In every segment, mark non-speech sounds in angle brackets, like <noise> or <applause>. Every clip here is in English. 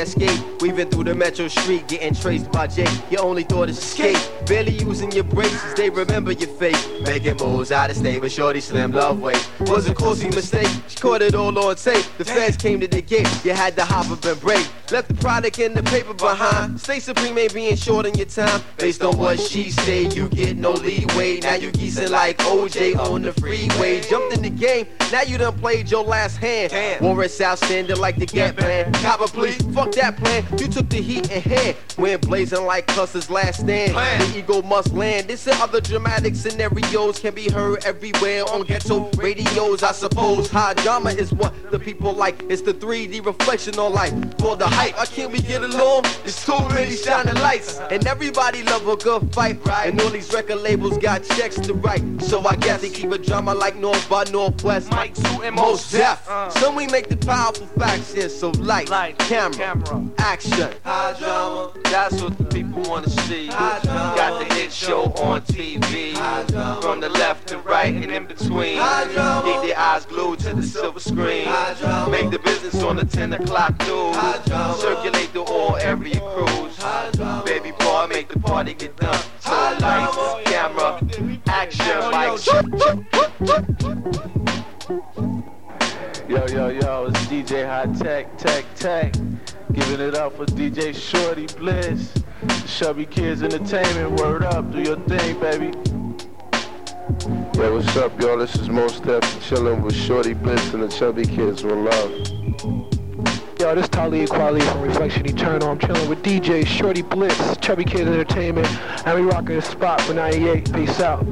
landscape, weaving through the metro street, getting traced by Jake. Your only thought is escape, barely using your braces. They remember your face, making moves out of state with shorty slim love weight. Was a costly mistake, she caught it all on tape. The feds came to the gate, you had to hop up and break. Left the product in the paper behind. Stay supreme ain't being short on your time. Based on what she say, you get no leeway. Now you geesing like OJ on the freeway. Jumped in the game, now you done played your last hand. Damn. Warrants outstanding like the Get plan. Copper, please, fuck that plan. You took the heat in hand. Went blazing like Custer's last stand. Plan. The ego must land. This and other dramatic scenarios can be heard everywhere on ghetto radios, I suppose. High drama is what the people like. It's the 3D reflection on life. For the hype, why can't we get along? There's too many shining lights. And everybody love a good fight. And all these record labels got checks to write. So I guess they keep a drama like North by Northwest. Mike Zoo and Mos Def. Uh. Some we make the powerful facts here. So light, Light, camera, camera. action. High drama. That's what the people wanna see. High drama. Got the hit show on TV. High drama. From the left to right and in between. Keep their eyes glued to the silver screen. Make the business on the 10 o'clock news. Circulate the all area drama. Baby boy, make the party get done. So lights, camera, action, lights. Yo, yo, yo, it's DJ Hi-Tek, Tech, Tech. Giving it up for DJ Shortee Blitz. Chubby Kids Entertainment, word up, do your thing, baby. Yo, what's up, y'all? This is Mos Def chilling with Shortee Blitz and the Chubby Kids. One love. Yo, this Talib Kweli from Reflection Eternal. I'm chilling with DJ Shortee Blitz, Chubby Kid Entertainment, and we rocking the spot for 98. Peace out.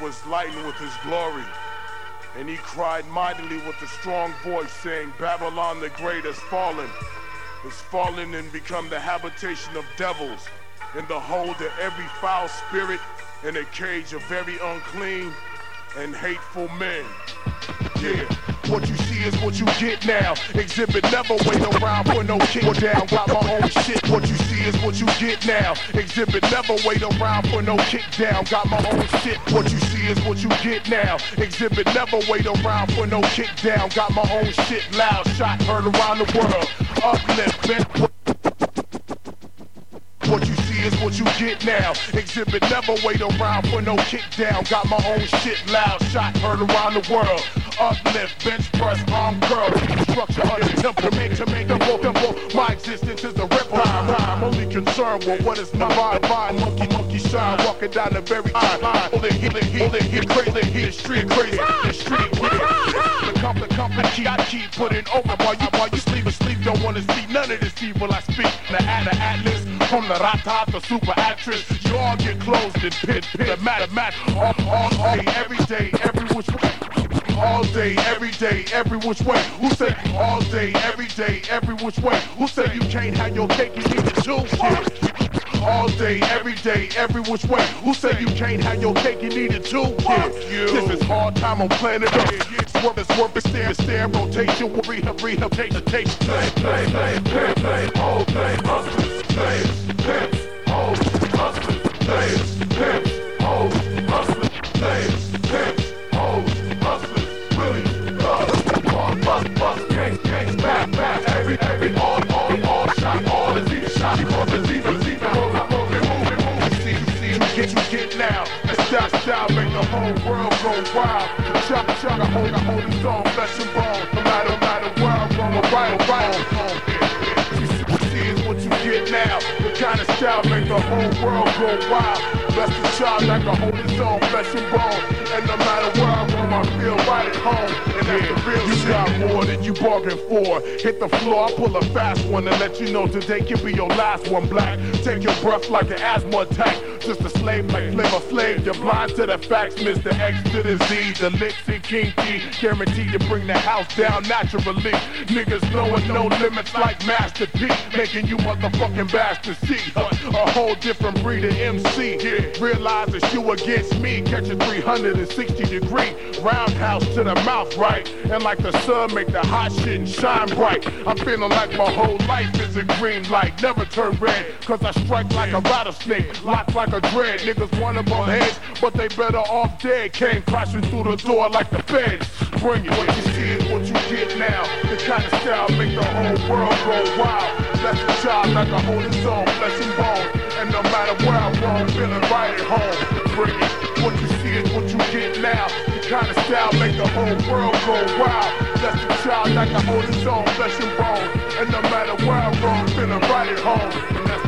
Was lightened with his glory. And he cried mightily with a strong voice, saying, Babylon the great has fallen, has fallen and become the habitation of devils, and the hold of every foul spirit, and a cage of very unclean and hateful men. Yeah, what you see is what you get now. Xzibit never wait around for no kick down. Got my own shit. What you see is what you get now. Xzibit never wait around for no kick down. Got my own shit. What you see is what you get now. Xzibit never wait around for no kick down. Got my own shit. Loud shot heard around the world. Uplift, bent. What you see is what you get now. Xzibit never wait around for no kick down. Got my own shit loud, shot heard around the world. Uplift, bench press, arm curl. Structure the temple make to make the walk. My existence is the rip. I'm only concerned with what is my vibe. Vibe, monkey, monkey shine, walking down the very line. Hold it, hit it, hold it, hit crazy, hit the street crazy, company, keep, I keep putting over while you, while you sleep asleep. Don't wanna see none of this evil I speak. The, at- the atlas, from the rata, the super actress. You all get closed and pit, pit, the matter, matter. All, all, all day, every day, every which way. All day, every day, every which way. Who said all day, every day, every which way? Who said you can't have your cake, you need to choose kid? All day, every day, every which way. Who said you can't have your cake, you need to choose kid? This is hard time on planet Earth. It's worth, it's worth, it's stare, stare, rotation, rehab, rehabilitation. Play, play, play, play, play, all day, hustlers, players, pimps, hoes, hustlers, players, pimps, hoes, hustlers, players, pimps, hoes, hustlers, really, thugs, bust, bust, gang, gang, back, back, every, every, all, stop, stop, make the whole world go wild. Chop, chop, I hold, I hold his own flesh and bone. No matter, no matter where I'm from, or right, or right. See is what you get now. The kind of style make the whole world go wild. Bless the child like a hold his own flesh and bone. And no matter where I'm from, I feel right at home. And that's the real you got more than you bargained for. Hit the floor, I pull a fast one and let you know today can be your last one. Black, take your breath like an asthma attack. Just a slave like Flavor slave. You're blind to the facts, Mr. X to the Z. The licks and kinky, guaranteed to bring the house down naturally. Niggas knowing no limits like Master P, making you motherfucking bastards see a whole different breed of MC. Realize it's you against me, catch a 360 degree roundhouse to the mouth, right? And like the sun, make the hot shit shine bright. I'm feeling like my whole life is a green light, never turn red, cause I strike like a rattlesnake, lock like a dread. Niggas want them heads, but they better off dead. Came crashing through the door like the feds. Bring it, what you see is what you get now. The kind of style make the whole world go wild. That's the child like a hold his own flesh and bone. And no matter where I'm from, feeling right at home. Bring it, what you see is what you get now. The kind of style make the whole world go wild. That's the child like a hold his own flesh and bone. And no matter where I'm from, feeling right at home.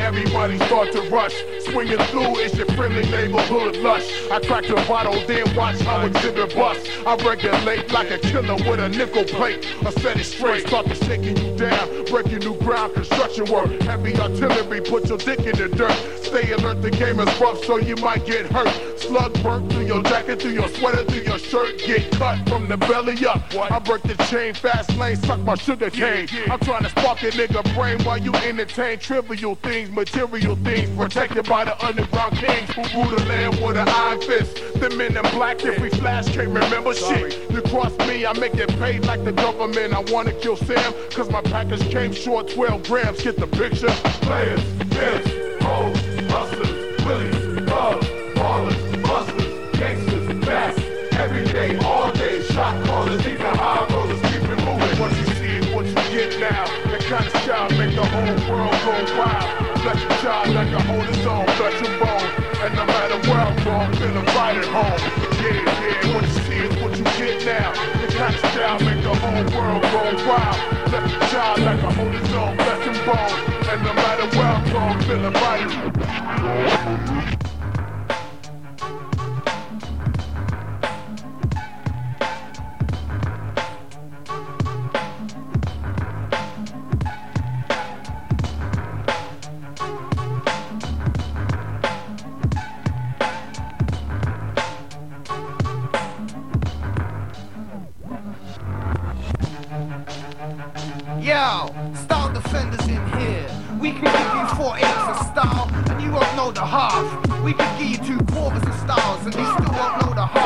Everybody start to rush. Swinging through, it's your friendly neighborhood lush. I crack the bottle, then watch how Xzibit bust. I regulate like a killer with a nickel plate. I set it straight, start to shaking you down. Breaking new ground, construction work. Heavy artillery, put your dick in the dirt. Stay alert, the game is rough, so you might get hurt. Slug burnt through your jacket, through your sweater, through your shirt. Get cut from the belly up. I break the chain, fast lane, suck my sugar cane. I'm trying to spark a nigga brain while you entertain trivial things, material things. Protected by the underground kings who rule the land with an iron fist. The men in black, if we flash, can't remember shit. You cross me, I make it paid like the government. I wanna kill Sam, cause my package came short 12 grams. Get the picture? Players, pimps, hoes, hustlers, willies, thugs, ballers, busters, gangsters, fast. Every day, all day, shot callers, even high rollers, keep it moving. What you see is what you get now. That kind of style make the whole world go wild. Let your child like a hold his own, flesh and bone. And no matter where I'm from, feeling right at home. Yeah, yeah, what you see is what you get now. The of make the whole world go wild. Let your child like a own, flesh and bone. And no matter where I'm from, feeling right. Yo, style defenders in here. We can give you four eights of style, and you won't know the half. We can give you two quarters of styles, and you still won't know the half.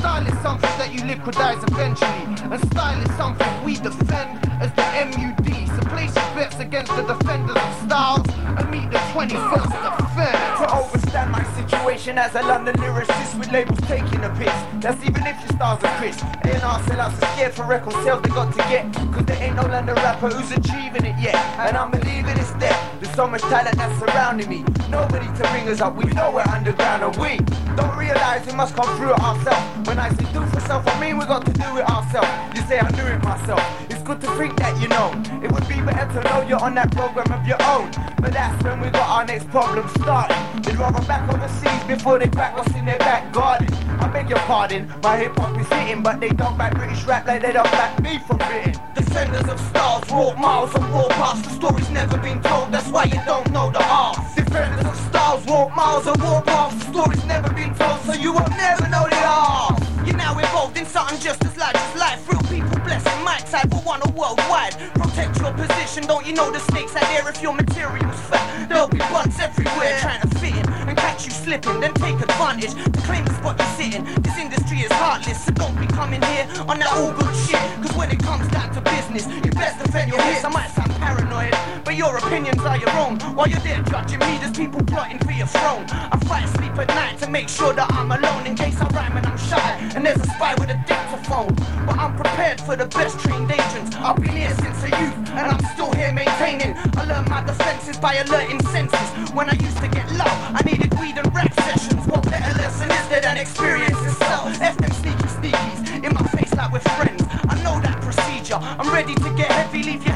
Style is something that you liquidize eventually, and style is something we defend as the MUD. So place your bets against the defenders of styles, and meet the 21st defense. To overstand my situation as a London lyricist with labels taking a piss. That's even if your stars are crisp. A&R sellouts are scared for record sales they got to get. Cause there ain't no London rapper who's achieving it yet. And I'm believing it's there. There's so much talent that's surrounding me. Nobody to bring us up, we know we're underground and we don't realize we must come through ourselves. When I say do for self, I mean we got to do it ourselves. You say I do it myself. It's good to think that you know. It would be better to know you're on that program of your own. But that's when we got our next problem started. They'd rather back overseas before they crack us in their back garden. I beg your pardon, my hip hop is hitting, but they don't back British rap like they don't back me from written. Descendants of stars walk miles and walk past. The story's never been told, that's why you don't know the art. Defenders of stars walk miles and past. The story's never been told, so you will never know the art. You're now involved in something just as large as life. Real people blessing my type for one or worldwide. Protect your position, don't you know the snakes out there if your material's fat? There'll be buns everywhere trying to fit in and catch you slipping, then take advantage to claim the spot you're sitting. This industry is heartless, so don't be coming here on that all good shit. Cause when it comes down to business, you best defend your hits. I might sound paranoid, but your opinions are your own. While you're there judging me, there's people plotting for your throne. I fight sleep at night to make sure that I'm alone in case I rhyme and I'm shy. And there's a spy with a dictaphone. But I'm prepared for the best trained agents. I've been here since a youth, and I'm still here maintaining. I learned my defenses by alerting senses. When I used to get low, I needed weed and rap sessions. What better lesson is there than experience itself. F them sneaky sneakies in my face like we're friends. I know that procedure. I'm ready to get heavy, leave you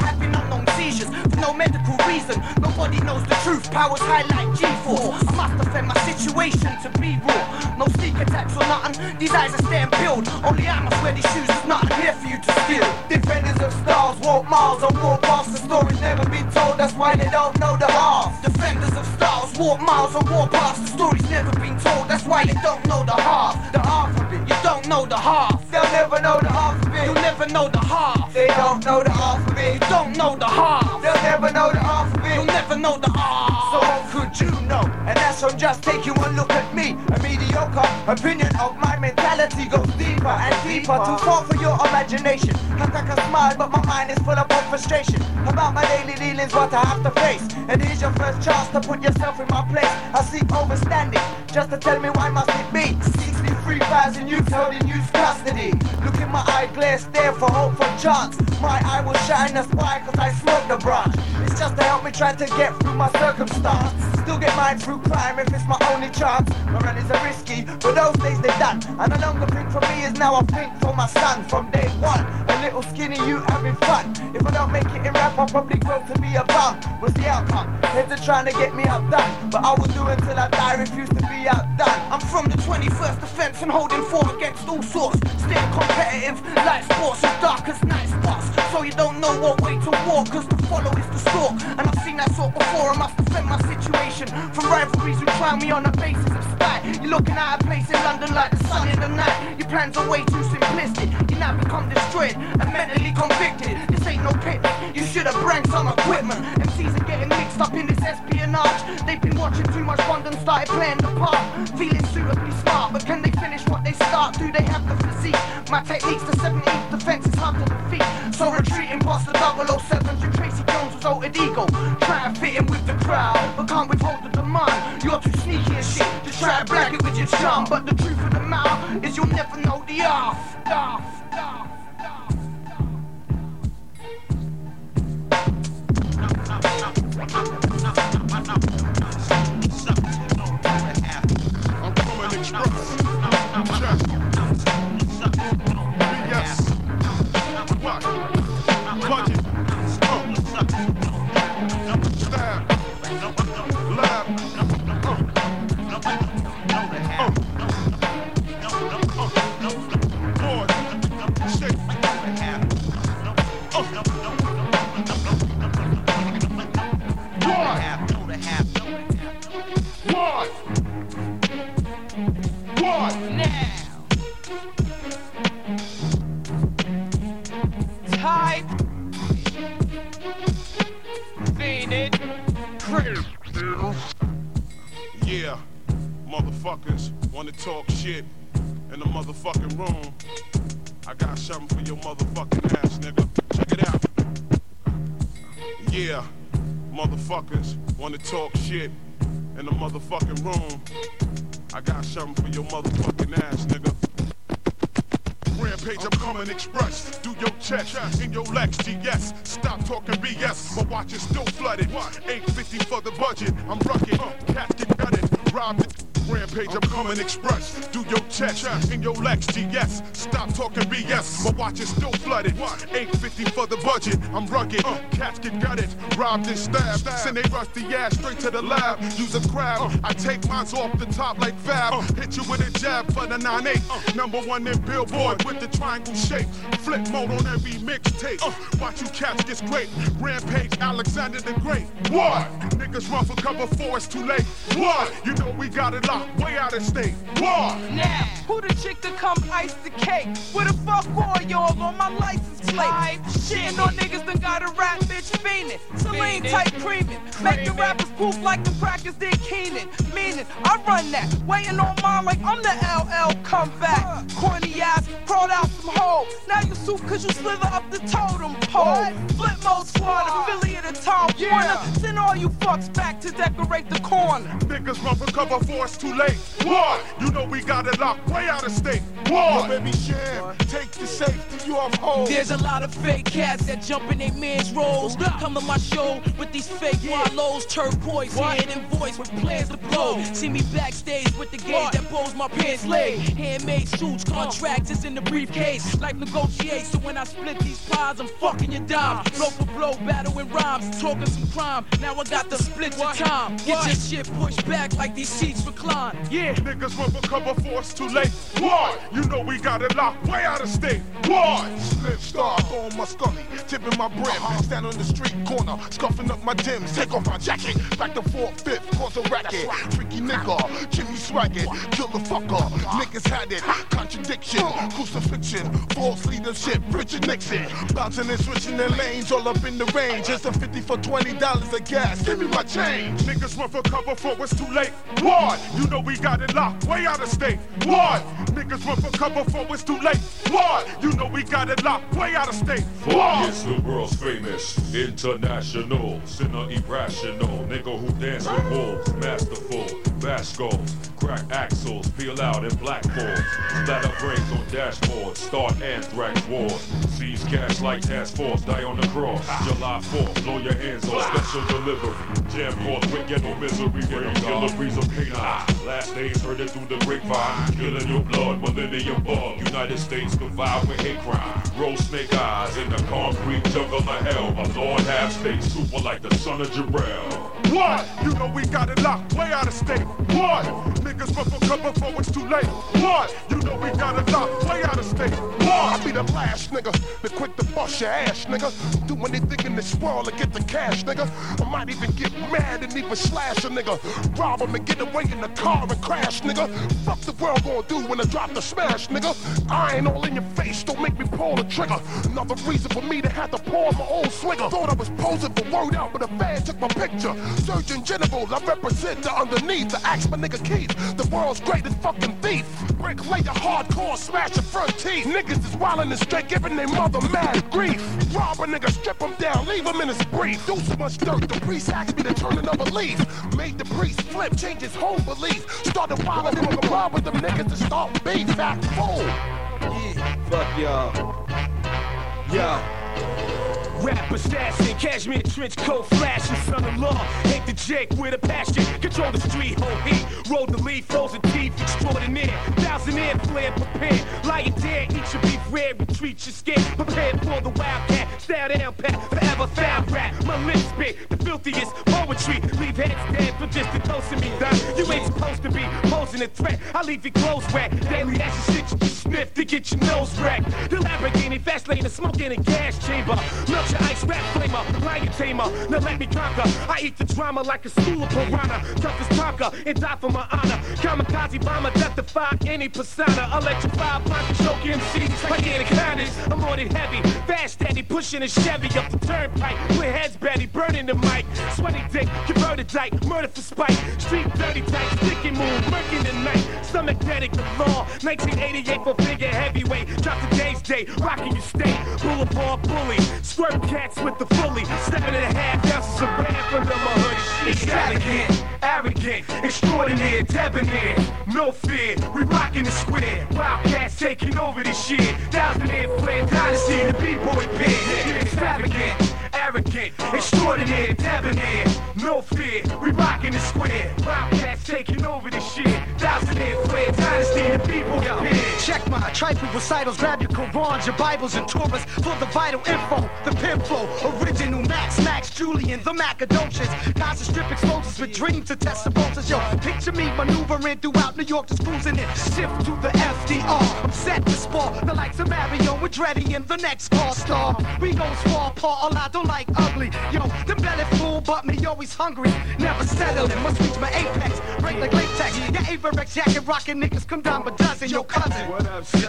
no medical reason. Nobody knows the truth. Powers high like G4. I must defend my situation to be raw. No sneak attacks or nothing. These eyes are staying peeled. Only I must wear these shoes. There's nothing here for you to steal. Defenders of stars walk miles and walk past. The story's never been told. That's why they don't know the half. Defenders of stars walk miles and walk past. The story's never been told. That's why you don't know the half. The half of it. You don't know the half. They'll never know the half of it. You'll never know the half. They don't know the half of it. You don't know the half. They'll never know the half You'll never know the half. So what could you know? And that's from just taking one look at me. A mediocre opinion of my mentality goes deeper and deeper. Too far for your imagination. I can smile, but my mind is full of frustration about my daily dealings, what I have to face. And here's your first chance to put yourself in my place. I seek overstanding, just to tell me why must it be 63,000 youths held in youth custody. Look in my eye, glare, stare for hope for chance. My eye will shine a spy cause I smoke the branch. It's just to help me try to get through my circumstance. Still get mine through crime if it's my only chance. My run is a risky, but those days they're done. And a longer thing for me is now a thing for my son from day one. A little skinny you having fun. If I don't make it in rap, I'll probably grow to be a bum. What's the outcome? Heads are trying to get me outdone. But I will do until I die, refuse to be outdone. I'm from the 21st defense and holding form against all sorts. Staying competitive, like sports as dark as night spots. So you don't know what way to walk, cause to follow is to stalk. And I've seen that sort before, I must defend my situation from rivalries who try me on a basis of spite. You're looking at a place in London like the sun in the night. Your plans are way too simplistic. You now become destroyed and mentally convicted. This ain't no picnic, you should have brought some equipment. MCs are getting mixed up in this espionage. They've been watching too much Bond and started playing the part. Feeling suitably smart, but can they finish what they start? Do they have the physique? My technique's the 17th defense is hard to defeat. So retreating past the 007 to Tracy Jones was altered ego. Try and fit in as shit to try and black it with your charm. But the truth of the matter is you'll never know the off. off, off. Shit in the motherfucking room. I got something for your motherfucking ass, nigga. Check it out. Yeah, motherfuckers wanna talk shit in the motherfucking room. I got something for your motherfucking ass, nigga. Rampage, I'm coming express. Do your check in your Lex GS. Stop talking BS. My watch is still flooded. 850 for the budget. I'm. Cats get gutted. Robbed. Rampage, I'm coming express. Do your check in your Lex GS. Stop talking BS. My watch is still flooded. 850 for the budget. I'm rugged. Cats get gutted. Robbed and stabbed. Send they rush the ass straight to the lab. Use a crab. I take mines off the top like Fab. Hit you with a jab for the 9-8. Number one in Billboard with the triangle shape. Flipmode on every mixtape. Watch you catch this great. Rampage, Alexander the Great. What? Niggas run for cover for it's too late. What? You know we got it locked way out of state. What? Now, who the chick to come ice the cake? Where the fuck are y'all on my license plate? Shitting on niggas that got a rap bitch fiendin'. Celine type creaming. Make the rappers poof like the crackers did Keenan. Meaning, I run that. Waiting on mine like I'm the LL comeback. Corny ass, crawled out some hole. Now you suit cause you slither up the totem pole. Flipmode squad, affiliate of Tom Warner. Send all you fucks back to decorate the corner. Niggas run for cover for it's too late. What? You know we got it locked way out of state. What? Yo, baby Sham, take the safety you uphold. There's a lot of fake cats that jump in their man's roles. Come to my show with these fake wallows, turquoise head and voice with plans to blow. See me backstage with the gauge that pulls my pants leg. Handmade suits, contracts is in the briefcase. Like negotiate, so when I split these pies, I'm fucking your dime. Blow for blow, battling rhymes, talking some crime. Now I got the split your time. Get your shit pushed back like these seats recline. Yeah, niggas run for cover for us too late. Why? You know we got it locked way out of state. Why? Slim star, throwing my scully, tipping my brim. Stand on the street corner, scuffing up my Timbs. Take off my jacket, back to fourth, fifth, cause a racket. Tricky nigga, Jimmy swaggin', kill the fucker. Niggas had it, contradiction, crucifixion, false leadership, Richard Nixon. Bouncing and switching their lanes, all up in the range. Just a 50 for $20 a gas, give me my change. Niggas run for cover for it's too late. Why? You know we got it locked way out of state. Why? Niggas run for cover for it's too late. Why? You know we got it locked way out of state. Why? It's the world's famous, international, sinner irrational, nigga who dance with wolves, masterful, bash goals, crack axles, peel out in black balls, splatter brains on dashboards, start anthrax wars, seize cash like task force, die on the cross, July 4th, blow your hands on special delivery, jam forth with ghetto misery, getting killer breeze of canine, last days heard it through the grapevine, killing your blood, millennium bug, United States confined with hate crime, roll snake eyes in the concrete jungle of hell, my lord have state super like the son of Jarrell. What? You know we got it locked way out of state. What? Niggas run for cover for it's too late. What? You know we got it locked way out of state. What? I'll be the last nigga, the quick to bust your ass, nigga. Do anything in this world to get the cash, nigga. I might even get mad and even slash a nigga. Rob him and get away in the car and crash, nigga. Fuck the world gonna do when I drop the smash, nigga. I ain't all in your face, don't make me pull the trigger. Another reason for me to have to pull my own swigger. Thought I was posing for word out, but a fan took my picture. Surgeon General, I represent the underneath. The my nigga Keith, the world's greatest fucking thief. Break layer, hardcore, smash your front teeth. Niggas is wildin' and straight, giving their mother mad grief. Rob a nigga, strip him down, leave him in his brief. Do so much dirt, the priest asked me to turn another leaf. Made the priest flip, change his whole belief. Started wildin' in the club with them niggas to start beef. Fat fool. Yeah. Fuck y'all. Yo. Rap assassin, cashmere trench coat flashing, son of law. Hate the Jake with a passion, control the street, whole heat. Roll the leaf, frozen teeth, extraordinaire. Thousand air flare, prepared. Lying dead, eat your beef rare, retreat your scared. Prepared for the wildcat, style down pat, forever foul rap. My lips spit, the filthiest poetry. Leave heads dead for just dose of me, done. You ain't supposed to be posing a threat. I leave your clothes wet. Daily action shit you sniff to get your nose wrecked. The Lamborghini, fast lane, the smoke in a gas chamber. Melt your ice rap flamer, lion tamer. Now let me conquer. I eat the drama like a school of piranha. Tough as Tonka and die for my honor. Kamikaze bomber, death defy any persona. Electrify, blind and choke MCs like anacondas. I'm loaded heavy, fast, steady, pushing a Chevy up the turnpike. With heads batty, burning the mic. Sweaty dick, converted dyke, murder for spite. Street dirty type, sticky move, murking the night. Stomach the law. 1988 for figure heavyweight. Drop the day's day, rocking your state. Boulevard bully, squirt cats with the fully. Seven and a half ounces of rap under my hoodie. Extravagant, arrogant, extraordinary, debonair. No fear, we rocking the square. Wildcats taking over this shit. Thousand air flare, dynasty, the b-boy pit. Extravagant, arrogant, extraordinary, debonair. No fear, we rocking the square. Wildcats taking over this shit. Thousand air flare, dynasty, the b-boy pit. Check my trifle recitals, grab your Korans, your Bibles, and Torahs for the vital info. The pimp flow, original Max, Max, Julien, the Macadocious. Are strip explosives with dreams to test the bolters. Yo, picture me maneuvering throughout New York, just cruising it. Shift to the FDR. I'm set to spar the likes of Mario and the next car star. We gon' apart, all I don't like ugly. Yo, the belly full, but me always hungry. Never settling, must reach my apex. Break like latex. Your Avirex jacket rocking niggas come down a dozen. Yo, cousin.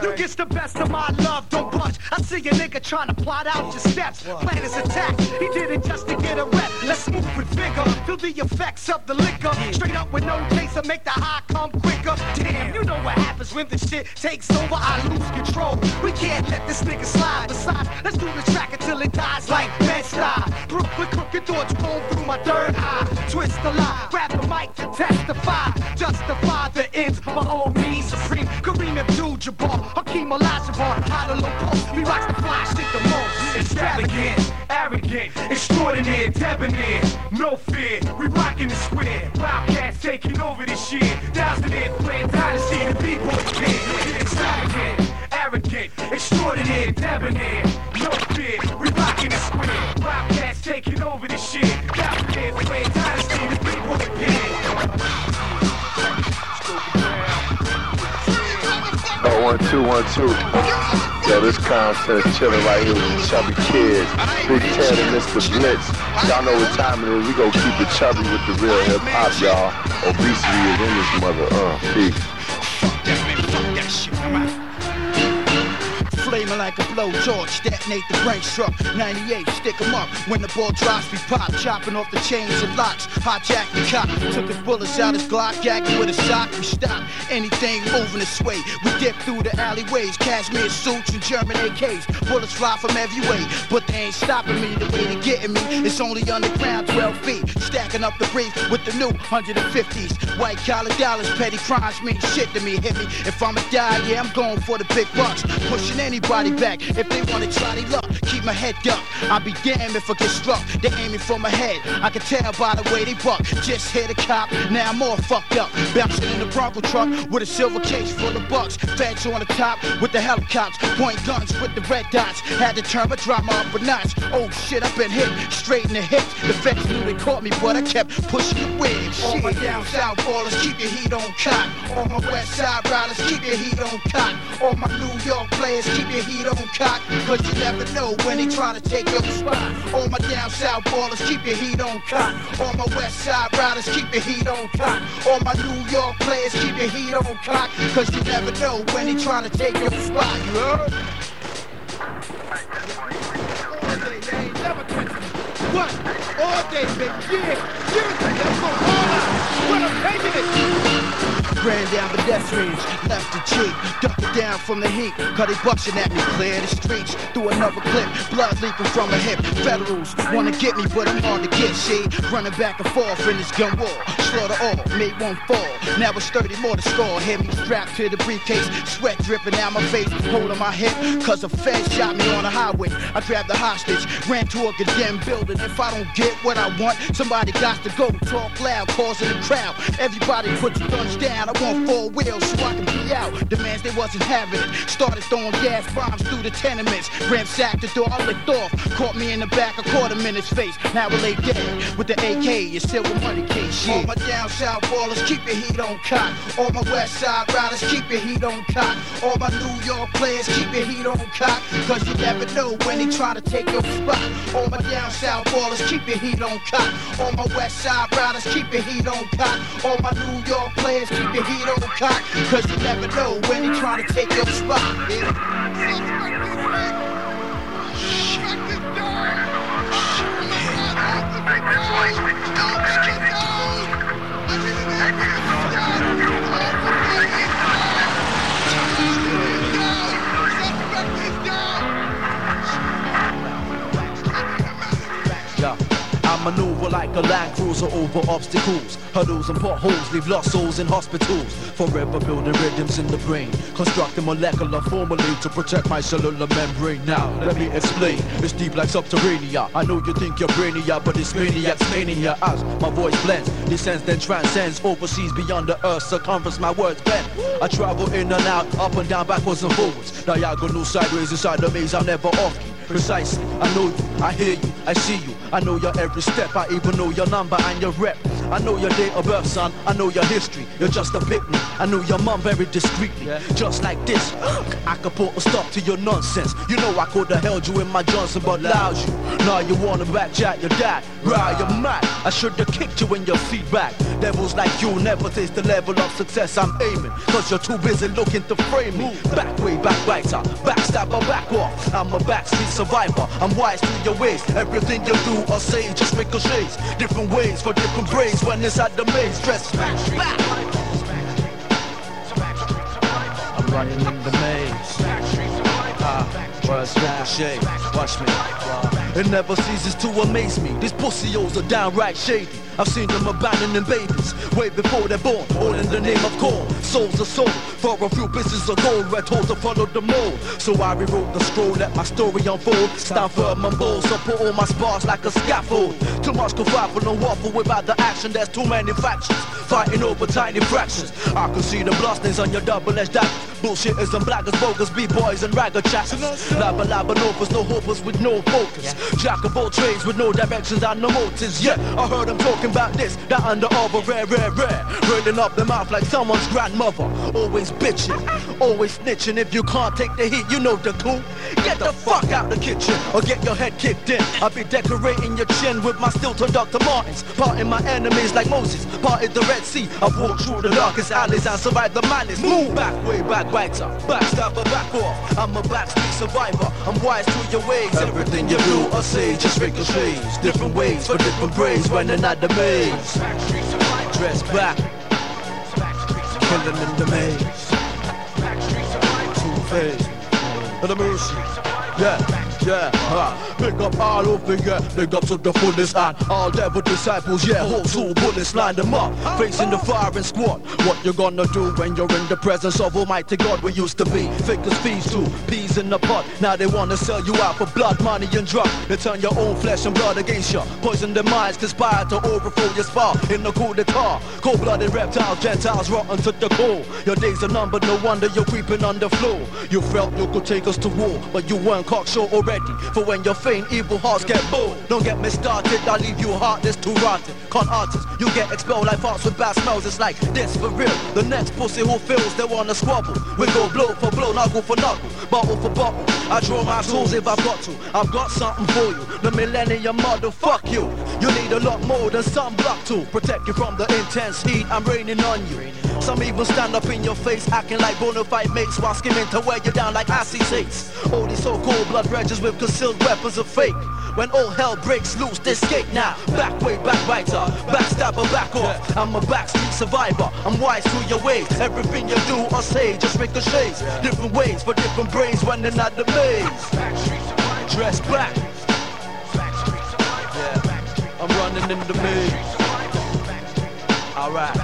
You get the best of my love, don't budge. I see a nigga trying to plot out your steps. Plan his attack, he did it just to get a rep. Let's move with vigor, feel the effects of the liquor. Straight up with no chaser, make the high come quicker. Damn, you know what happens when the shit takes over. I lose control. We can't let this nigga slide. Besides, let's do the track until it dies like Bed-Stuy. Brooklyn crooked thoughts roll through my third eye. Twist the lie, grab the mic to testify. Justify the ends, my own me supreme. Kareem Abdul-Jabbar, Hakeem Olajuwon, to low post. We rock the fly shit the most. Extravagant, arrogant, extraordinary, debonair. No fear, we rockin' the square. Wildcats taking over this shit. Thousand year playing dynasty, the b-boy kid. Extravagant, arrogant, extraordinary, debonair. No fear, we rockin' the square. Wildcats taking over this shit. Thousand year playing dynasty, the b-boy kid. Oh, one, two, one, two. Yo, this contest chilling right here with the chubby kids. Big Ted and Mr. Blitz. Y'all know what time it is. We gon' keep it chubby with the real hip hop, y'all. Obesity is in this mother. Uh, peace. Flaming like a blow George, detonate the brain struck. 98, stick 'em up. When the ball drops, we pop, chopping off the chains and locks. Hijack the cop, took his bullets out his Glock, him with a sock. We stop anything moving this way. We dip through the alleyways, cashmere suits and German AKs. Bullets fly from every way, but they ain't stopping me. The way to getting me it's only underground, 12 feet. Stacking up the brief with the new 150s. White collar dollars, petty crimes mean shit to me. Hit me if I'ma die, yeah, I'm going for the big bucks. Pushing anybody back if they wanna try their luck. Keep my head up. I'll be damned if I get struck. They aiming for my head. I can tell by the way they buck. Just hit a cop, now I'm all fucked up. Bouncing in the Bronco truck with a silver case full of bucks. Feds on the top with the helicopters. Point guns with the red dots. Had to turn my drama up a notch. Oh shit, I've been hit straight in the hips. The feds knew they caught me, but I kept pushing the wave. All my down south ballers, keep your heat on cock. All my west side riders, keep your heat on cock. All my New York players, keep your heat on cock. Cause you never know when they try to take your spot. All my down south ballers, keep your heat on cock. All my west side riders, keep your heat on cock. All my New York players, keep your heat on cock. Cause you never know when they try to take your spot. You heard? What? All day, baby. Yeah, yeah. Let's go all out. When I'm taking it. Ran down pedestrians, left the Jeep, ducking down from the heat, cause they busting at me, clear the streets, through another clip, blood leaking from a hip, federals wanna get me, but I'm hard to get, see, running back and forth in this gun war, slaughter all, made one fall, now it's 30 more to score, hear me strapped to the briefcase, sweat dripping down my face, holding my hip, cause a fed shot me on the highway, I grabbed the hostage, ran to a condemned building, if I don't get what I want, somebody got to go, talk loud, causing the crowd, everybody put your guns down, I want four wheels so I can be out. Demands they wasn't having it. Started throwing gas bombs through the tenements. Ransacked the door, I licked off. Caught me in the back, I caught him in his face. Now I lay dead with the AK, it's still with money case. All my down south ballers, keep your heat on cock. All my west side riders, keep your heat on cock. All my New York players, keep your heat on cock. Cause you never know when they try to take your spot. All my down south ballers, keep your heat on cock. All my west side riders, keep your heat on cock. All my New York players, keep your heat on cock. Cause you never know when they try to take your spot. Yeah. A Land Cruiser over obstacles. Hurdles and potholes leave lost souls in hospitals. Forever building rhythms in the brain. Constructing molecular formulae to protect my cellular membrane. Now, let me explain. It's deep like subterranean. I know you think you're brainiac, but it's maniacs mania as my voice blends. Descends then transcends overseas beyond the earth's circumference. My words bend. I travel in and out, up and down, backwards and forwards. Diagonal sideways inside the maze, I'm never off. Precisely, I know you, I hear you, I see you. I know your every step, I even know your number and your rep. I know your date of birth, son. I know your history. You're just a picnic. I know your mom very discreetly. Just like this, I could put a stop to your nonsense. You know I could have held you in my Johnson, but allowed you. Now you wanna back chat your dad. Right, you're mad. I should have kicked you in your feet back. Devils like you never taste the level of success I'm aiming. Cause you're too busy looking to frame me. Back way, backbiter, backstabber, back off. I'm a backseat survivor. I'm wise to your ways. Everything you do or say just ricochets. Different ways for different braids when inside the back, back. I'm running in the maze. Ah, words ricochet. Watch me. It never ceases to amaze me. These pussios are downright shady. I've seen them abandoning babies way before they're born, all in the name of corn. Souls are sold for a few pieces of gold. Red told to follow the mold. So I rewrote the scroll, let my story unfold. Stand firm and bold, put all my spars like a scaffold. Too much for no waffle without the action. There's too many factions fighting over tiny fractions. I can see the blastings on your double-edged daggers. Bullshitters and blaggers, bogus, b-boys and ragga chatters. Labba labba novas, no hopers with no focus. Jack of all trades with no directions and no motives. Yeah, I heard them talking about this, that and the other rare, rare, rare. Rolling up the mouth like someone's grandmother. Always bitching, always snitching. If you can't take the heat, you know the cool. Get the fuck out the kitchen or get your head kicked in. I'll be decorating your chin with my Stilton Dr. Martens. Parting my enemies like Moses, parted the Red Sea. I've walked through the darkest alleys and survived the madness. Move back, way back, up. Backstabber, back off. I'm a backstreet survivor. I'm wise to your ways. Everything you do or say just ricochets. Different ways for different praise, running out the maze. Dress back. Killing in the maze. Two phase. And the mercy. Yeah. Yeah, huh. Big up all over, yeah. Big up to the fullest and all devil disciples, yeah. Whole two bullets line them up, facing the firing squad. What you gonna do when you're in the presence of Almighty God? We used to be figures, fees to peas in the pot. Now they wanna sell you out for blood, money, and drug. They turn your own flesh and blood against you. Poison their minds, conspire to overthrow your spar in the coup d'etat. Cold-blooded reptiles, Gentiles, rotten to the core. Your days are numbered, no wonder you're creeping on the floor. You felt you could take us to war, but you weren't cocksure already. For when you're faint, evil hearts get bold. Don't get me started, I'll leave you heartless to rotten. Con artists, you get expelled like farts with bad smells. It's like this for real. The next pussy who feels they wanna squabble. We go blow for blow, knuckle for knuckle, bottle for bottle. I draw my tools if I've got to. I've got something for you. The millennium model, fuck you. You need a lot more than some block to protect you from the intense heat. I'm raining on you. Some even stand up in your face, acting like bona fide mates while skimming to wear you down like acetate. All these so-called blood with concealed weapons are fake. When all hell breaks loose, they skate now. Back way, back writer, backstabber, back off. I'm a backstreet survivor. I'm wise to your ways. Everything you do or say just ricochets. Different ways for different brains running out the maze. Dress back. Yeah, I'm running in the maze. Alright,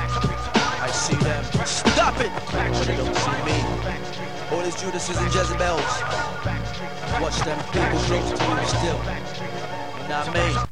I see them. Stop it! But they don't see me. All these Judases and Jezebels. Watch them people close to you still. Not me. Me.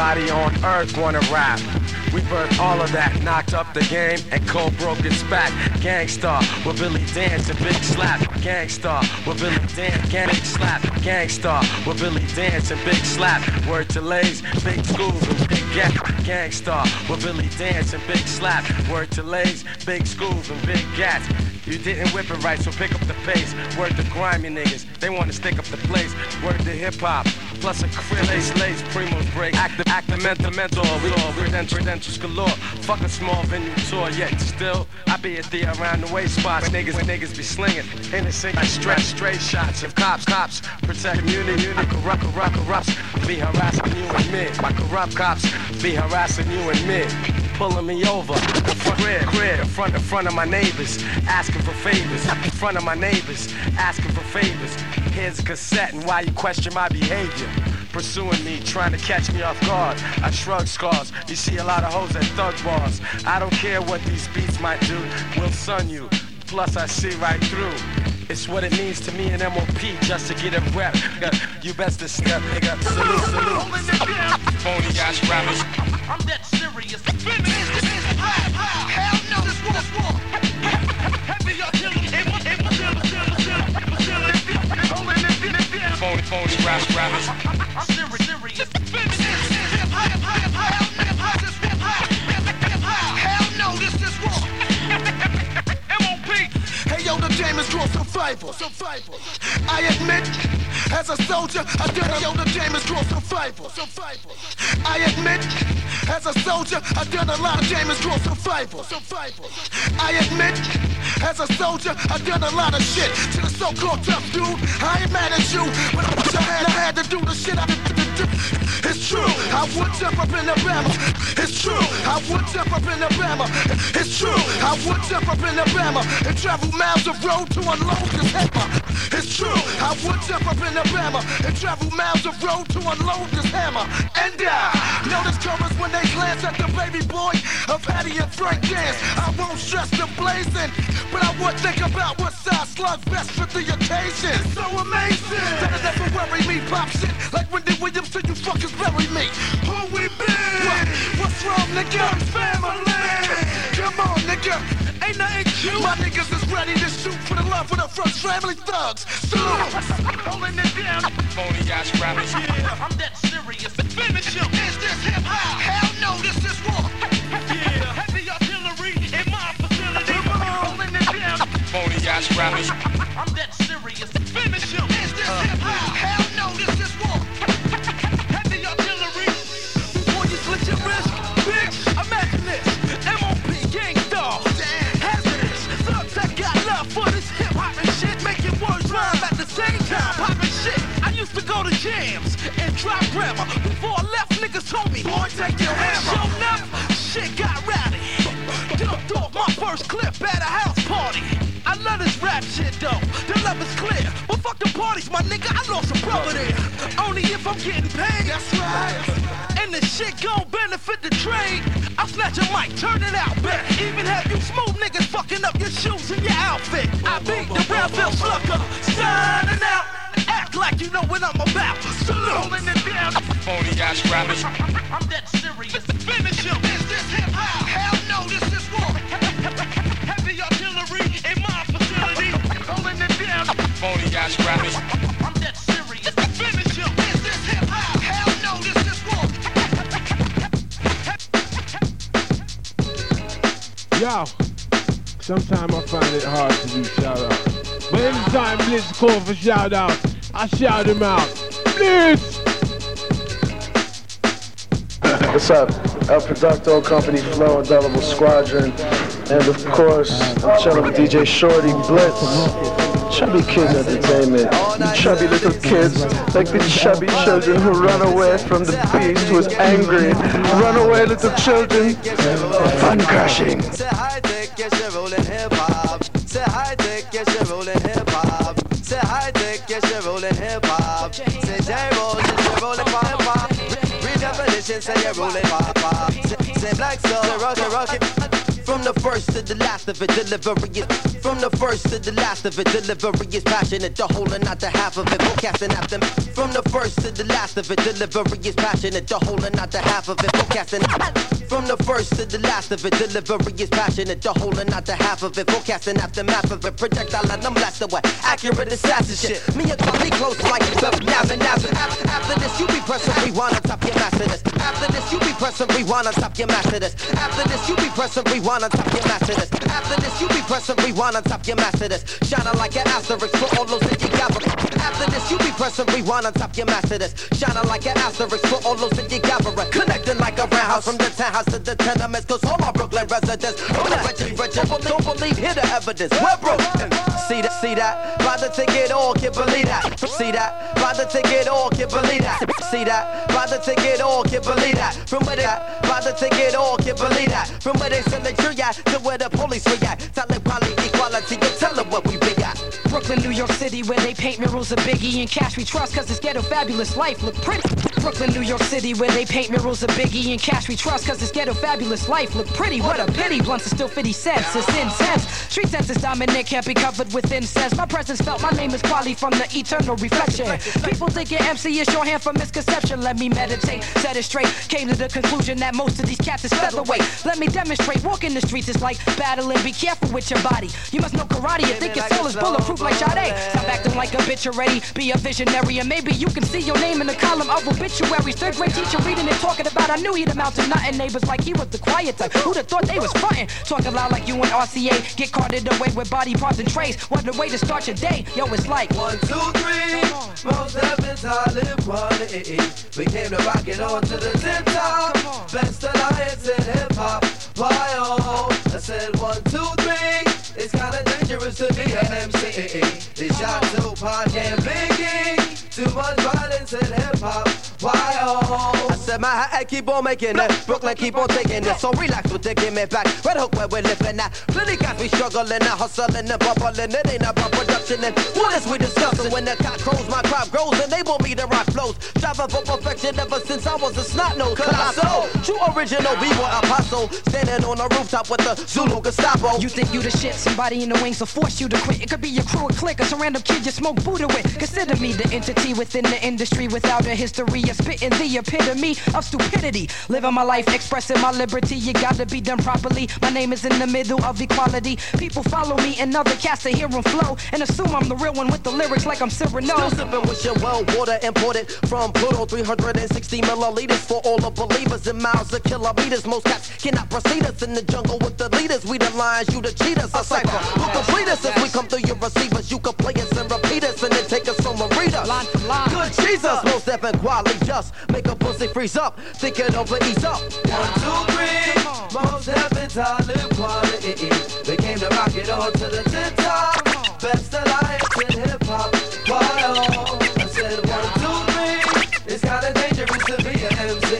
Everybody on earth wanna rap. We birthed all of that, knocked up the game and cold broken back. Gangstar with Billy Danze and Big Slap. Gangstar with Billy Danze, Big Slap. Gangstar with Billy Danze and Big Slap. Word to Lays, Big Schools and Big Gap. Gangstar with Billy Danze and Big Slap. Word to Lays, Big Schools and Big Gats. You didn't whip it right, so pick up the pace. Word to grimy niggas, they wanna stick up the place. Word to hip hop, plus a crib, lace, lace, primos break. Active, active, mental, mental, we all credential, credentials galore. Fuck a small venue tour, yet still, I be at the around the way spots. Niggas, niggas be slinging, innocent, like straight, straight shots. If cops, cops, protect community, I corrupt, corrupt, corrupts, be harassing you and me. My corrupt cops be harassing you and me pulling me over. In front, crib, crib, in front, in front of my neighbors, asking for favors. In front of my neighbors, asking for favors. Here's cassette, and why you question my behavior? Pursuing me, trying to catch me off guard. I shrug scars. You see a lot of hoes at thug bars. I don't care what these beats might do. We'll sun you. Plus, I see right through. It's what it means to me and MOP just to get a rep. You best to step, nigga. Salute, salute. Phony ass rappers. I'm that serious. Hell no, this war. Heavy Phony, phony rap, rappers. M.O.P. Hey yo, the game is survival. I admit, as a soldier, I did it. Yo, the game is called survival. I admit, as a soldier, I done a lot of is called survival. Survival. I admit, as a soldier, I done a lot of shit to the so-called tough dude. I ain't mad at you, but I wish I had, I had to do the shit I did. It's true, I would jump up in Alabama. It's true, I would jump up in Alabama. It's true, I would jump up in Alabama and travel miles of road to unload this hammer. It's true, I would jump up in Alabama and travel miles of road to unload this hammer. And I notice chorus when they glance at the baby boy of Eddie and Frank dance. I won't stress the blazing, but I would think about what size slug best for the occasion. It's so amazing that it never worry me, pop shit like Wendy Williams till you fuckers bury me. Who we been? What, what's wrong, nigga? Family. Come on, nigga. Ain't nothing cute. My niggas is ready to shoot for the love of the first family thugs. Salute. <laughs> Holding it down. Phony ass rappers. Yeah, I'm that serious. Finish him. Is this hip hop? Hell no, this is war. Yeah, heavy artillery in my facility. Holding it down. Phony ass rappers. I'm that serious. Finish him. Is this hip hop? Hell drop grammar. Before I left, niggas told me, boy, take your hammer. Show enough, shit got rowdy. Dumped off my first clip at a house party. I love this rap shit though. The love is clear. But fuck the parties, my nigga. I lost a brother there. Only if I'm getting paid. That's right. And the shit gon' benefit the trade. I'll snatch a mic, turn it out, bet. Even have you smooth niggas fucking up your shoes and your outfit. I beat the Brownsville Slugger, signing out. Act like you know what I'm about. Salute. Holding it down. Phony ass rappers. I'm that serious. Finish him. Is this hip hop? Hell no, this is war. Heavy artillery in my facility. Holding it down. Phony ass rappers. I'm that serious. Finish him. Is this hip hop? Hell no, this is war. Yo, sometimes I find it hard to do shout out. But anytime Blitz call for shout out, I shout him out. Blitz! What's up? El Producto Company Flow, Indelible Squadron, and of course, I'm chilling with DJ Shortee Blitz. Chubby Kids Entertainment. You chubby little kids, like the chubby children who run away from the beast who is angry. Run away, little children. Fun crashing. Say hi, dick, yes, you're rolling hip hop. Say hi, dick, yes, you're rolling hip hop. Say hi, dick, yes, you're rolling hip hop. Say J roll, yes, you're rolling pop pop. Redefinition, say you're rolling pop pop. Say, black soul, rock it, rock. From the first to the last of it, delivery is from the first to the last of it, delivery is passionate. The whole and not the half of it, forecasting after me. From the first to the last of it, delivery is passionate. The whole and not the half of it, forecasting. From the first to the last of it, delivery is passionate. The whole and not the half of it, forecasting aftermath of it. Projectile and I'm blessed away. Accurate assassin shit. Me and Tommy close like up now and now. After, after this, you be pressing rewind on top your master this. After this, you be pressing rewind on top your master this. After this, you be pressing rewind on top your master this. After this, you be pressing rewind on top your master this. Shining like an asterisk for all those that you gather. After this, you be pressing rewind on top your master this. Shining like an asterisk for all those that you gather. Connecting like a roundhouse from the townhouse to the tenements. Cause all my Brooklyn residents, don't believe, hear the evidence. We're broken. See that, see that, buy the ticket, all can't believe that. See that, buy the ticket, all can't believe that. See that, buy the ticket, all can't believe that. From where they buy the ticket, all can't believe that. From where they send the tree at to where the police react. Tell them poly equality, you tell them what we be Brooklyn, New York City, where they paint murals of Biggie and Cash we trust, cause this ghetto fabulous life look pretty. Brooklyn, New York City, where they paint murals of Biggie and Cash we trust, cause this ghetto fabulous life look pretty. What a pity, blunts are still 50 cents, it's intense. Street sense is dominant, can't be covered with incense. My presence felt, my name is Kweli from the eternal reflection. People think your MC is shorthand for misconception. Let me meditate, set it straight. Came to the conclusion that most of these cats is featherweight. Let me demonstrate, walking the streets is like battling. Be careful with your body. You must know karate, you think your soul is bulletproof like Sade. Stop acting like a bitch already. Be a visionary, and maybe you can see your name in the column of obituaries. Third grade teacher reading and talking about. I knew he'd amount to nothing. Neighbors like he was the quiet type. Who'd have thought they was frontin'? Talking loud like you and RCA. Get carted away with body parts and trays. What a way to start your day. Yo, it's like one, two, three. Most heavens I live. We came to rock it on to the tip top. Best alliance in hip hop. Why oh? I said one, two, three. It's kinda dangerous to be an MC. They shot Tupac and Biggie. Too much violence in hip hop. Why oh? I said my head keep on making it. Brooklyn keep on taking it. So relax with taking me back. Red Hook where we're living at. Plenty got me struggling and hustling and bubbling. It ain't about production and what is we discussing? When the cock crows, my crop grows and they want me to rock flows. Striving for perfection ever since I was a snot nose. Colossal, true original B-boy apostle. Standing on the rooftop with the Zulu Gestapo. You think you the shit? Somebody in the wings will force you to quit. It could be your crew, a clique, or some random kid you smoke Buddha with. Consider me the entity within the industry without a history of spitting the epitome of stupidity. Living my life, expressing my liberty. You gotta be done properly. My name is in the middle of equality. People follow me and other cats to hear them flow and assume I'm the real one with the lyrics like I'm Cyrano. Still sipping with your well water imported from Pluto, 360 milliliters for all the believers in miles of kilometers. Most cats cannot proceed us in the jungle with the leaders. We the lions, you the cheaters. A cipher who complete us if we come through your receivers. You can play us and repeat us and then take us from a reader. Line Good Jesus, most effing quality just make a pussy freeze up. Think it over, ease up. One, two, three. Most heavens live quality. They came to rock it on to the tip top. Best alliance in hip hop. Why oh? I said one, two, three. It's kinda dangerous to be an MC.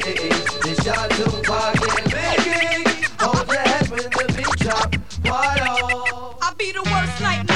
They shot Tupac and Biggie. Hold your head when the beat drop. Why oh? I be the worst nightmare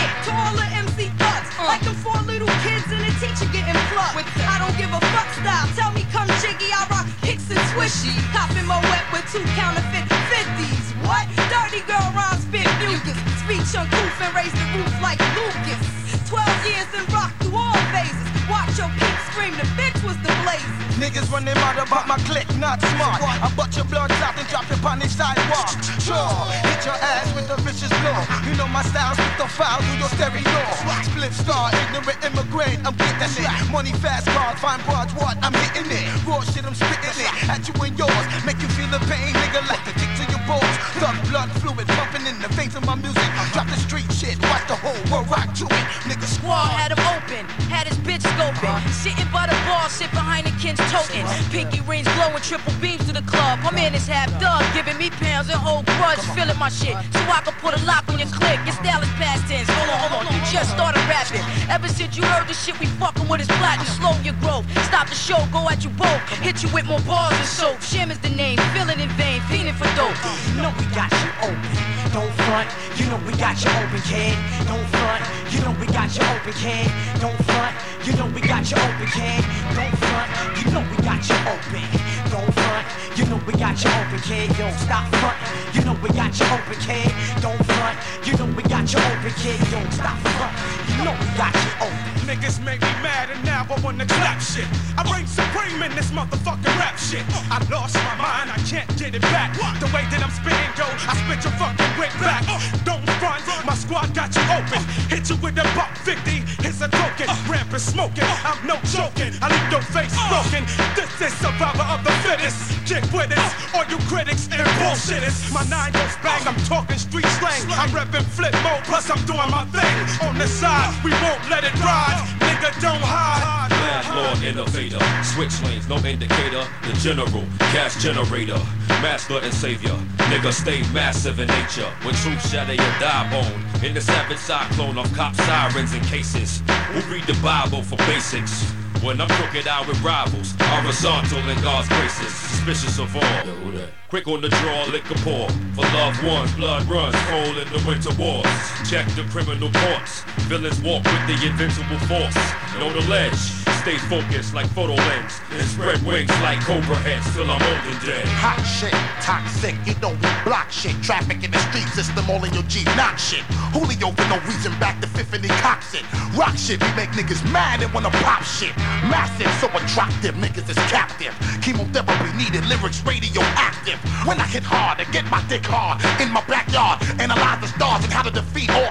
With I don't give a fuck style. Tell me come jiggy, I rock kicks and swishy. Copping my wet with two counterfeit 50s. What? Dirty girl rhymes spit mucus. Speech uncouth and raise the roof like Lucas. 12 years and rock through all phases. Watch your peak scream, the bitch was the blaze. Niggas run their mouth about my clique, not smart. I butt your blood out and drop it on the sidewalk. Sure, hit your ass with a vicious blow. You know my style's with the foul through your stereo. Spliff Star, ignorant immigrant, I'm getting it. Money fast cars, fine broads, what? I'm hitting it. Raw shit, I'm spitting it. At you and yours, make you feel the pain, nigga, like the kick to your balls. Thug blood fluid pumping in the veins of my music. Drop the street shit, watch the whole world rock to it. Nigga squad. had him open, had his bitch scoping. Sitting by the bar, sit behind the kins toting. Pinky rings glowing, triple beams to the club. My man is half done, giving me pounds and whole grudge, feeling my shit. So I can put a lock on your click. Your style is past tense. Hold on, hold on, you just started rapping. Ever since you heard the shit we fucking with is platinum. Slow your growth, stop the show, go at you both. Hit you with more bars and soap. Shim is the name, feeling in vain, fiending for dope. Know we got you open. Don't front, you know we got you open, kid. Don't front, you know we got you open, kid. Don't front, you know we got you open, kid. Don't front, you know we got you open. Don't front, you know we got you open, kid. Yo, stop front, you know we got you open, kid. Don't front, you know we got you open, kid. Yo, stop front, you know we got you open. Niggas make me mad and now I wanna clap shit. I reign supreme in this motherfucking rap shit. I lost my mind, I can't get it back. The way that I'm spitting, yo, I spit your fucking wig back. Don't front, my squad got you open. Hit you with a buck 50, here's a token. Uh. Rampant smoking, I'm no joking. I leave your face uh. broken. This is survivor of the fittest. Get with it, all you critics and bullshitters. My nine goes bang, I'm talking street slang. I'm repping flip mode, plus I'm doing my thing. On the side, we won't let it ride. Nigga, don't hide. Landlord innovator, switch lanes, no indicator. The general, cash generator, master and savior. Nigga, stay massive in nature. When truth shatter your die bone. In the savage cyclone of cop sirens and cases. Who read the Bible for basics? When I'm crooked out with rivals, horizontal in God's graces, suspicious of all. Quick on the draw, liquor pour. For loved ones, blood runs cold in the winter wars. Check the criminal courts. Villains walk with the invincible force. Know the ledge. Stay focused like photo lens. And spread wings like cobra heads till I'm old and dead. Hot shit, toxic, you know we block shit. Traffic in the street system, all in your G, knock shit. Julio for no reason, back to fifth and he cocks it. Rock shit, we make niggas mad and wanna pop shit. Massive, so attractive, niggas is captive. Chemotherapy needed, lyrics radioactive. When I hit hard and get my dick hard in my backyard, analyze the stars and how to defeat all.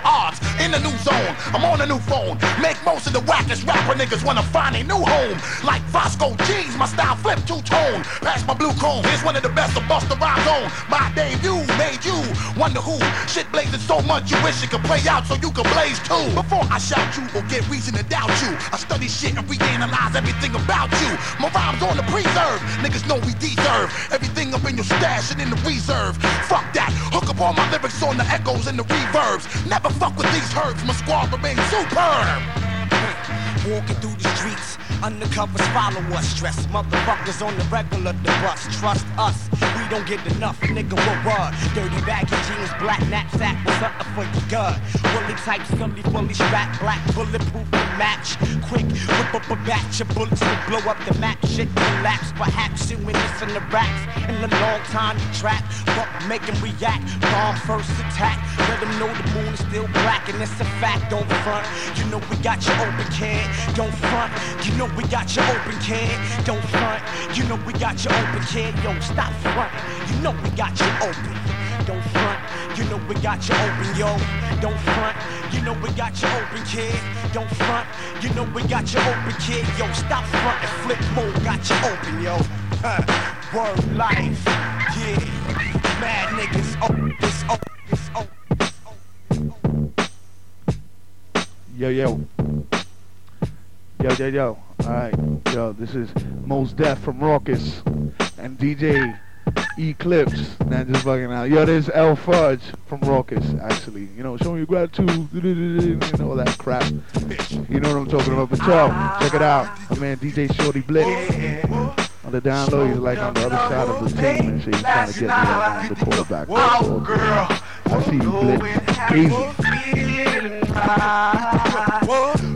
The new zone, I'm on a new phone. Make most of the wackest rapper niggas wanna find a new home. Like Fosco G's, my style flip two tone. Pass my blue cone, here's one of the best of Busta Rhymes on. My debut made you wonder who. Shit blazing so much you wish it could play out so you could blaze too. Before I shout you or get reason to doubt you, I study shit and reanalyze everything about you. My rhymes on the preserve, niggas know we deserve everything up in your stash and in the reserve. Fuck that, hook up all my lyrics on the echoes and the reverbs. Never fuck with these my squad remains superb. Walking through the streets, undercovers follow us. Stress motherfuckers on the regular, the bus. Trust us, we don't get enough, nigga. What word? Dirty baggy jeans, black knapsack, was something for your gut. Willie type, scully, fully strapped, black bulletproof to match. Quick, whip up a batch of bullets to blow up the map. Shit collapse, perhaps you in this in the racks. In the long time trap, but make react. Bomb first attack, let them know the moon is still black, and it's a fact. Don't front, you know we got your open, kid. Don't front, you know we got you open, kid. Don't front, you know we got you open, kid. Yo, stop front, you know we got you open. Don't front, you know we got you open, yo. Don't front, you know we got you open, kid. Don't front, you know we got you open, kid. Yo, stop front and flip mode, got you open, yo. Huh. Word life, yeah. Mad niggas, oh, this, oh, this, oh. oh. Yo, yo. Yo, yo, yo. Alright, yo, this is Mos Def from Rawkus and DJ Eclipse. Not just fucking out. Yo, there's L Fudge from Rawkus, actually. You know, showing you gratitude, <laughs> you know, all that crap. You know what I'm talking about. But yo, check it out. My man DJ Shortee Blitz. On the down low, he's like on the other side of the team and shit. He's trying to get me on the quarterback. Wow, girl. I see you, Blitz. Easy.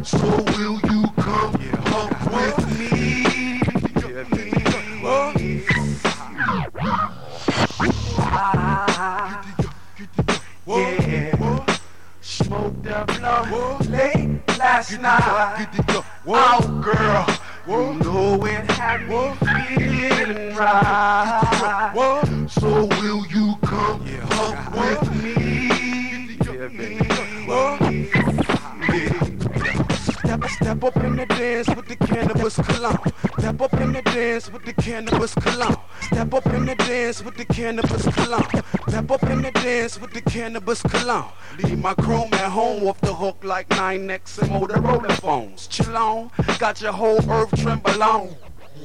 So will Yeah. Smoked a blunt late last night. Oh, girl. You know it had me feeling right. So will you come up with me? Step, step up in the dance with the cannabis cologne. Step up in the dance with the cannabis cologne. Step up in the dance with the cannabis cologne. Step up in the dance with the cannabis cologne. Leave my chrome at home off the hook like 9X and Motorola phones. Chill on, got your whole earth tremble on.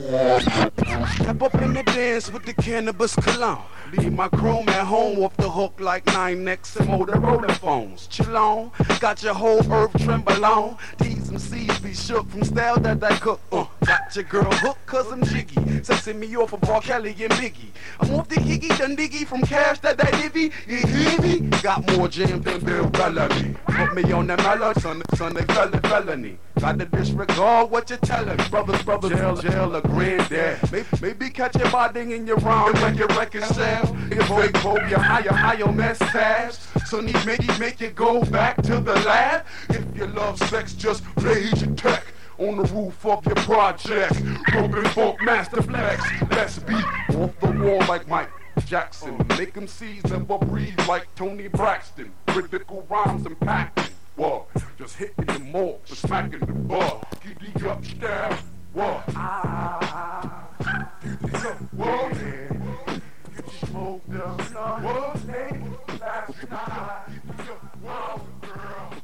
Step up in the dance with the cannabis cologne. Leave my chrome at home off the hook like 9X and Motorola phones. Chill on, got your whole earth tremble on. These MCs be shook from style that I cook. Uh, got your girl hooked cause I'm jiggy. Sexing me off of R. Kelly and Biggie. I'm off the Higgy done Diggy from cash that I divvy. You hear me? Got more jam than Bill Bellamy. Put me on the mellow, son, son, fell felony. Got to disregard what you're telling. Brothers, brothers, jail, jail, granddad. Maybe, catch your body in your round when your record sell. If big hope your higher, higher mustache. So need make it, make it go back to the lab. If you love sex, just rage attack. On the roof of your project, broken Funkmaster Flex. Let's be off the wall like Mike Jackson. Make them seize never breathe like Toni Braxton. Critical rhymes and packing. What? Just hitting the mark, just smacking the bar. Keep the up stab. What? Ah. So, what? Get you smoked up. What? What? Girl.